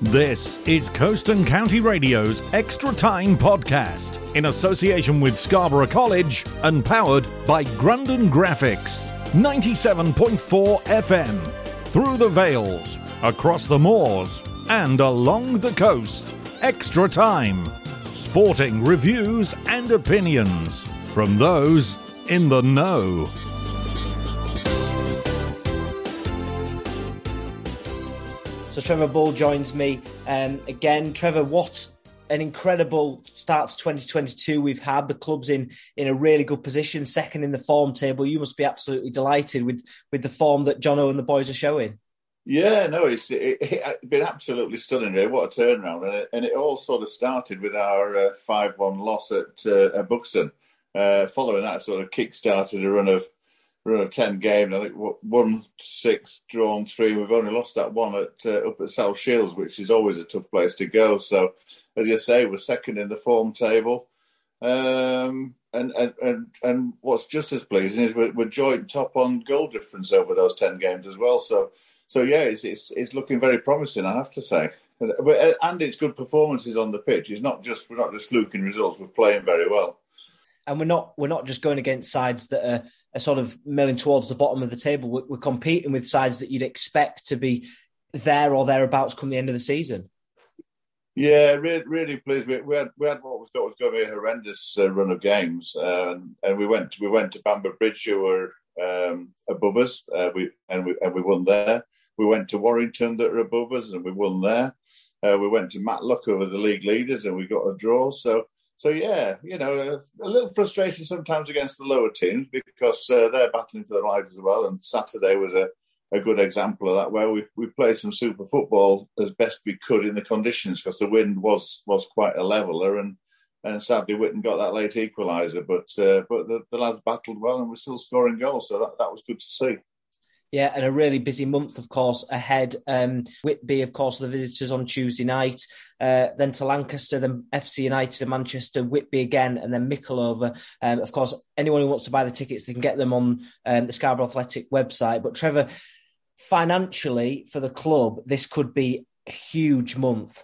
This is Coast and County Radio's Extra Time podcast in association with Scarborough College and powered by Grandin Graphics. 97.4 FM. Through the Vales, across the moors, and along the coast. Extra Time. Sporting reviews and opinions from those in the know. So Trevor Bull joins me um, again. Trevor, what an incredible start to 2022 we've had. The club's in in a really good position, second in the form table. You must be absolutely delighted with with the form that Jono and the boys are showing. Yeah, no, it's it, it, been absolutely stunning. Really. What a turnaround! And it, and it all sort of started with our five-one uh, loss at, uh, at Buxton. Uh, following that, sort of kick-started a run of run of ten games. I think one six, drawn three. We've only lost that one at uh, up at South Shields, which is always a tough place to go. So, as you say, we're second in the form table. Um, and, and and and what's just as pleasing is we're, we're joint top on goal difference over those ten games as well. So, so yeah, it's it's, it's looking very promising. I have to say. And it's good performances on the pitch. It's not just we're not just fluking results. We're playing very well and we're not we're not just going against sides that are, are sort of milling towards the bottom of the table. We're, we're, competing with sides that you'd expect to be there or thereabouts come the end of the season. Yeah, really, really pleased. We, we had we had what we thought was going to be a horrendous uh, run of games, and we went we went to Bamber Bridge, who were um, above us, uh, we and we and we won there. We went to Warrington, that are above us, and we won there. Uh, we went to Matlock, who were the league leaders, and we got a draw. So so yeah, you know, a, little frustration sometimes against the lower teams because uh, they're battling for their lives as well. And Saturday was a, a good example of that, where we we played some super football as best we could in the conditions because the wind was was quite a leveler, and and sadly Witton got that late equaliser. But uh, but the, the lads battled well and were still scoring goals, so that, that was good to see. Yeah, and a really busy month, of course, ahead. Um, Whitby, of course, the visitors on Tuesday night, uh, then to Lancaster, then FC United and Manchester, Whitby again, and then Mickleover. Um, of course, anyone who wants to buy the tickets, they can get them on um, the Scarborough Athletic website. But Trevor, financially for the club, this could be a huge month.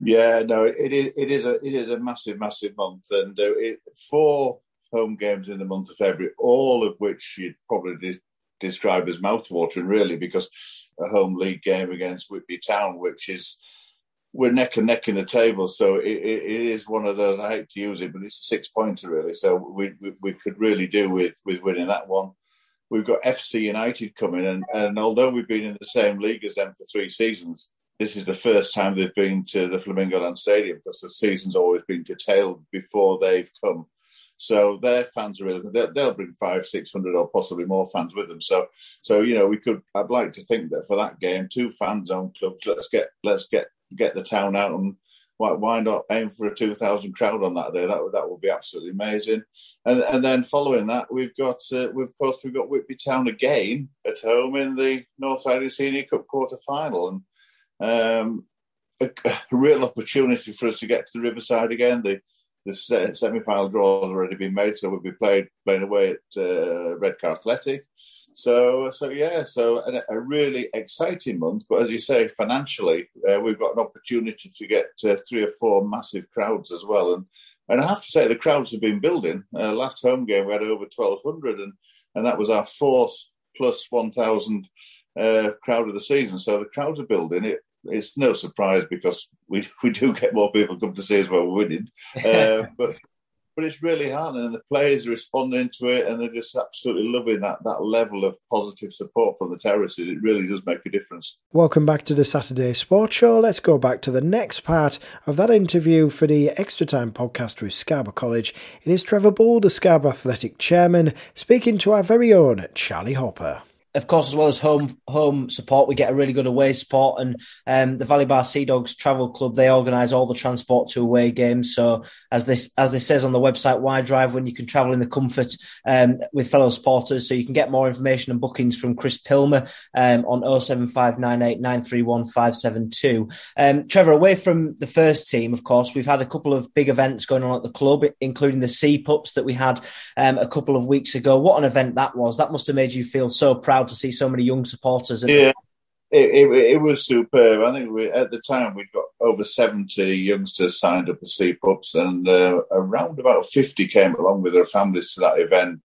Yeah, no, it is. It is a it is a massive, massive month, and uh, it, four home games in the month of February, all of which you'd probably described as mouthwatering, really, because a home league game against Whitby Town, which is we're neck and neck in the table, so it, it, it is one of those. I hate to use it, but it's a six pointer really. So we, we, we could really do with with winning that one. We've got FC United coming, and and although we've been in the same league as them for three seasons, this is the first time they've been to the Flamingo Land Stadium because the season's always been curtailed before they've come. So their fans are really they'll, they'll bring five, six hundred, or possibly more fans with them. So, so you know, we could. I'd like to think that for that game, two fan zone clubs. Let's get let's get get the town out and why, why not aim for a 2,000 crowd on that day? That would that would be absolutely amazing. And and then following that, we've got uh, we've, of course we've got Whitby Town again at home in the North Riding Senior Cup quarter final, and um, a, a, real opportunity for us to get to the Riverside again. The the semi-final draw has already been made, so we'll be played playing away at uh, Redcar Athletic. So, so yeah, so a, a, really exciting month. But as you say, financially, uh, we've got an opportunity to get uh, three or four massive crowds as well. And and I have to say, the crowds have been building. Uh, last home game, we had over twelve hundred, and and that was our fourth plus one thousand uh, crowd of the season. So the crowds are building. It it's no surprise because we we do get more people come to see us when we're winning. Uh, but but it's really hard, and the players are responding to it, and they're just absolutely loving that that level of positive support from the terraces. It really does make a difference. Welcome back to the Saturday Sports Show. Let's go back to the next part of that interview for the Extra Time podcast with Scarborough College. It is Trevor Bull, the Scarborough Athletic Chairman, speaking to our very own Charlie Hopper of course, as well as home home support, we get a really good away support. And um, the Valley Bar Sea Dogs Travel Club they organise all the transport to away games. So as this as this says on the website, why drive when you can travel in the comfort um, with fellow supporters? So you can get more information and bookings from Chris Pilmer um, on 07598931572. Um, Trevor, away from the first team, of course, we've had a couple of big events going on at the club, including the Sea Pups that we had um, a couple of weeks ago. What an event that was! That must have made you feel so proud to see so many young supporters. Yeah. it, it, it, was superb. I think we, at the time we'd got over 70 youngsters signed up as Sea Pups, and uh, around about 50 came along with their families to that event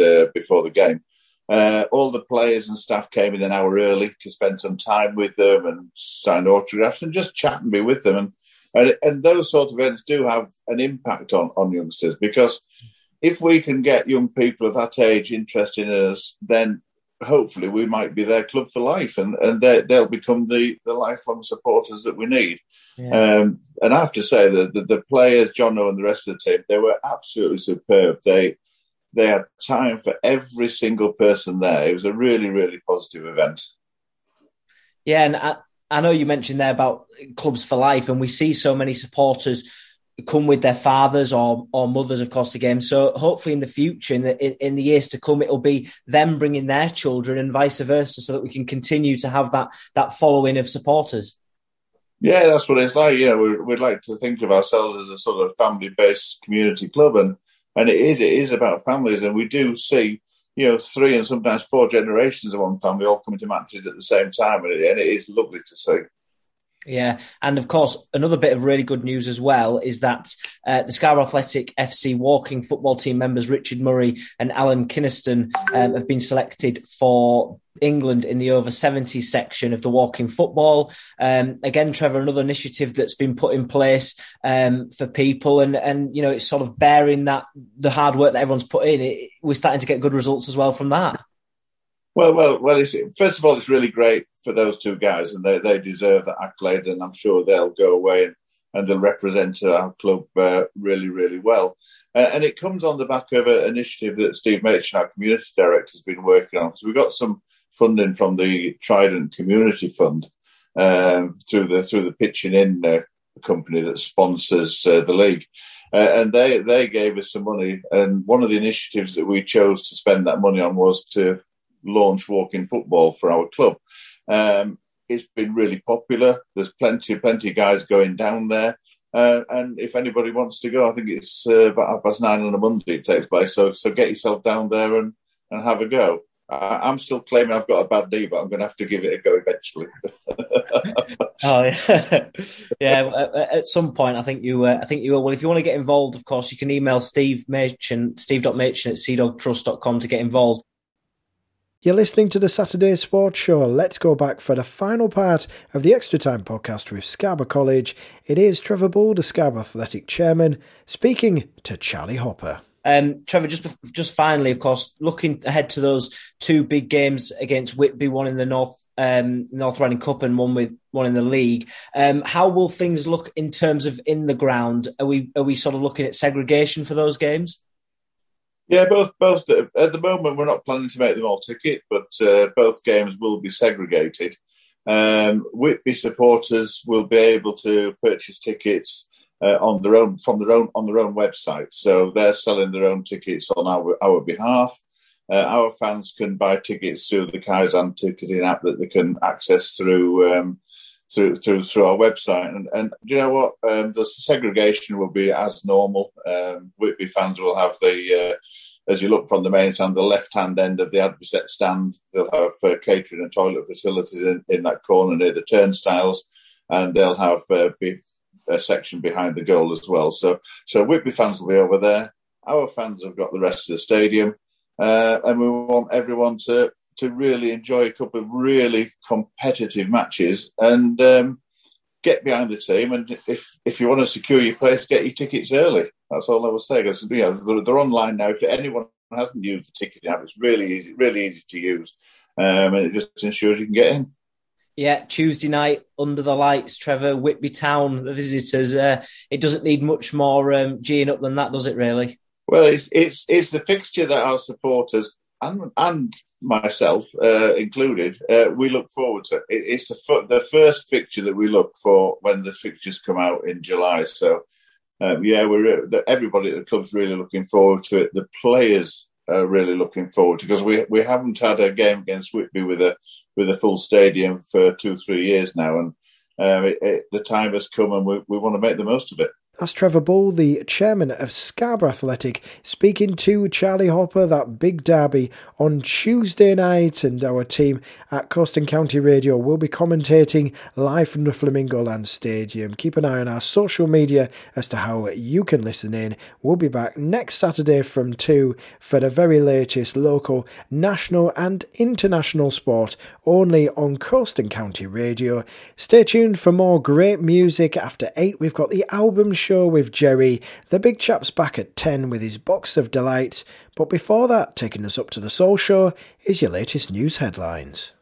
uh, before the game. Uh, all the players and staff came in an hour early to spend some time with them and sign autographs and just chat and be with them. And, and, and those sort of events do have an impact on, on youngsters because if we can get young people of that age interested in us, then hopefully we might be their club for life and, and they'll become the, the lifelong supporters that we need. Yeah. Um, and I have to say that the, the, players, Jono and the rest of the team, they were absolutely superb. They they had time for every single person there. It was a really, really positive event. Yeah, and I, I know you mentioned there about clubs for life, and we see so many supporters come with their fathers or or mothers, of course, games. So hopefully, in the future, in the in, in, the years to come, it'll be them bringing their children and vice versa, so that we can continue to have that that following of supporters. Yeah, that's what it's like. You know, we, would like to think of ourselves as a sort of family-based community club, and and it is it is about families, and we do see you know three and sometimes four generations of one family all coming to matches at the same time, and it is lovely to see. Yeah, and of course, another bit of really good news as well is that uh, the Scarborough Athletic FC walking football team members Richard Murray and Alan Kynaston um, have been selected for England in the over 70 section of the walking football. Um, again, Trevor, another initiative that's been put in place um, for people, and and you know it's sort of bearing that the hard work that everyone's put in. It, we're starting to get good results as well from that. Well, well, well. first of all, it's really great for those two guys, and they, they deserve that accolade, and I'm sure they'll go away and, and they'll represent our club uh, really, really well. Uh, and it comes on the back of an initiative that Steve Machin, our community director, has been working on. So we got some funding from the Trident Community Fund um, through the through the pitching in uh, company that sponsors uh, the league. Uh, and they they gave us some money. And one of the initiatives that we chose to spend that money on was to launch walking football for our club. Um, it's been really popular. There's plenty, plenty of guys going down there. Uh, and if anybody wants to go, I think it's uh, about half past nine on a Monday it takes place. So, so get yourself down there and, and have a go. Uh, I'm still claiming I've got a bad knee, but I'm going to have to give it a go eventually. oh yeah, yeah. At some point, I think you, uh, I think you will. Well, if you want to get involved, of course, you can email Steve Machin, steve.machin at seadogtrust.com to get involved. You're listening to the Saturday Sports Show. Let's go back for the final part of the Extra Time podcast with Scarborough College. It is Trevor Bull, the Scarborough Athletic Chairman, speaking to Charlie Hopper. Um, Trevor, just just finally, of course, looking ahead to those two big games against Whitby, one in the North um, North Riding Cup and one with one in the league. Um, how will things look in terms of in the ground? Are we are we sort of looking at segregation for those games? Yeah, both both at the moment we're not planning to make them all ticket, but uh, both games will be segregated. Um, Whitby supporters will be able to purchase tickets uh, on their own from their own on their own website, so they're selling their own tickets on our our behalf. Uh, our fans can buy tickets through the Kaizen ticketing app that they can access through um, through through through our website. And and you know what? Um, the segregation will be as normal. Um, Whitby fans will have the uh, as you look from the main stand, the left hand end of the Advocate stand, they'll have uh, catering and toilet facilities in, in that corner near the turnstiles, and they'll have uh, be, a section behind the goal as well. So so Whitby fans will be over there. Our fans have got the rest of the stadium, uh, and we want everyone to to really enjoy a couple of really competitive matches and um, get behind the team. And if if you want to secure your place, get your tickets early. That's all I was saying. Because you know they're, they're, online now. If anyone hasn't used the ticketing app, it's really easy, really easy to use, um, and it just ensures you can get in. Yeah, Tuesday night under the lights, Trevor Whitby Town, the visitors. Uh, it doesn't need much more um, geeing up than that, does it? Really? Well, it's it's it's the fixture that our supporters and and myself uh, included, uh, we look forward to. It. It's the, f- the first fixture that we look for when the fixtures come out in July. So, um, yeah, we're everybody at the club's really looking forward to it. The players are really looking forward to because we we haven't had a game against Whitby with a with a full stadium for two three years now, and um, it, it, the time has come, and we, we want to make the most of it. That's Trevor Bull, the chairman of Scarborough Athletic, speaking to Charlie Hopper, that big derby on Tuesday night. And our team at Coast and County Radio will be commentating live from the Flamingo Land Stadium. Keep an eye on our social media as to how you can listen in. We'll be back next Saturday from 2 for the very latest local, national, and international sport only on Coast and County Radio. Stay tuned for more great music. After 8, we've got the album show show with Jerry. The big chap's back at 10 with his box of delight, But before that, taking us up to the Soul Show is your latest news headlines.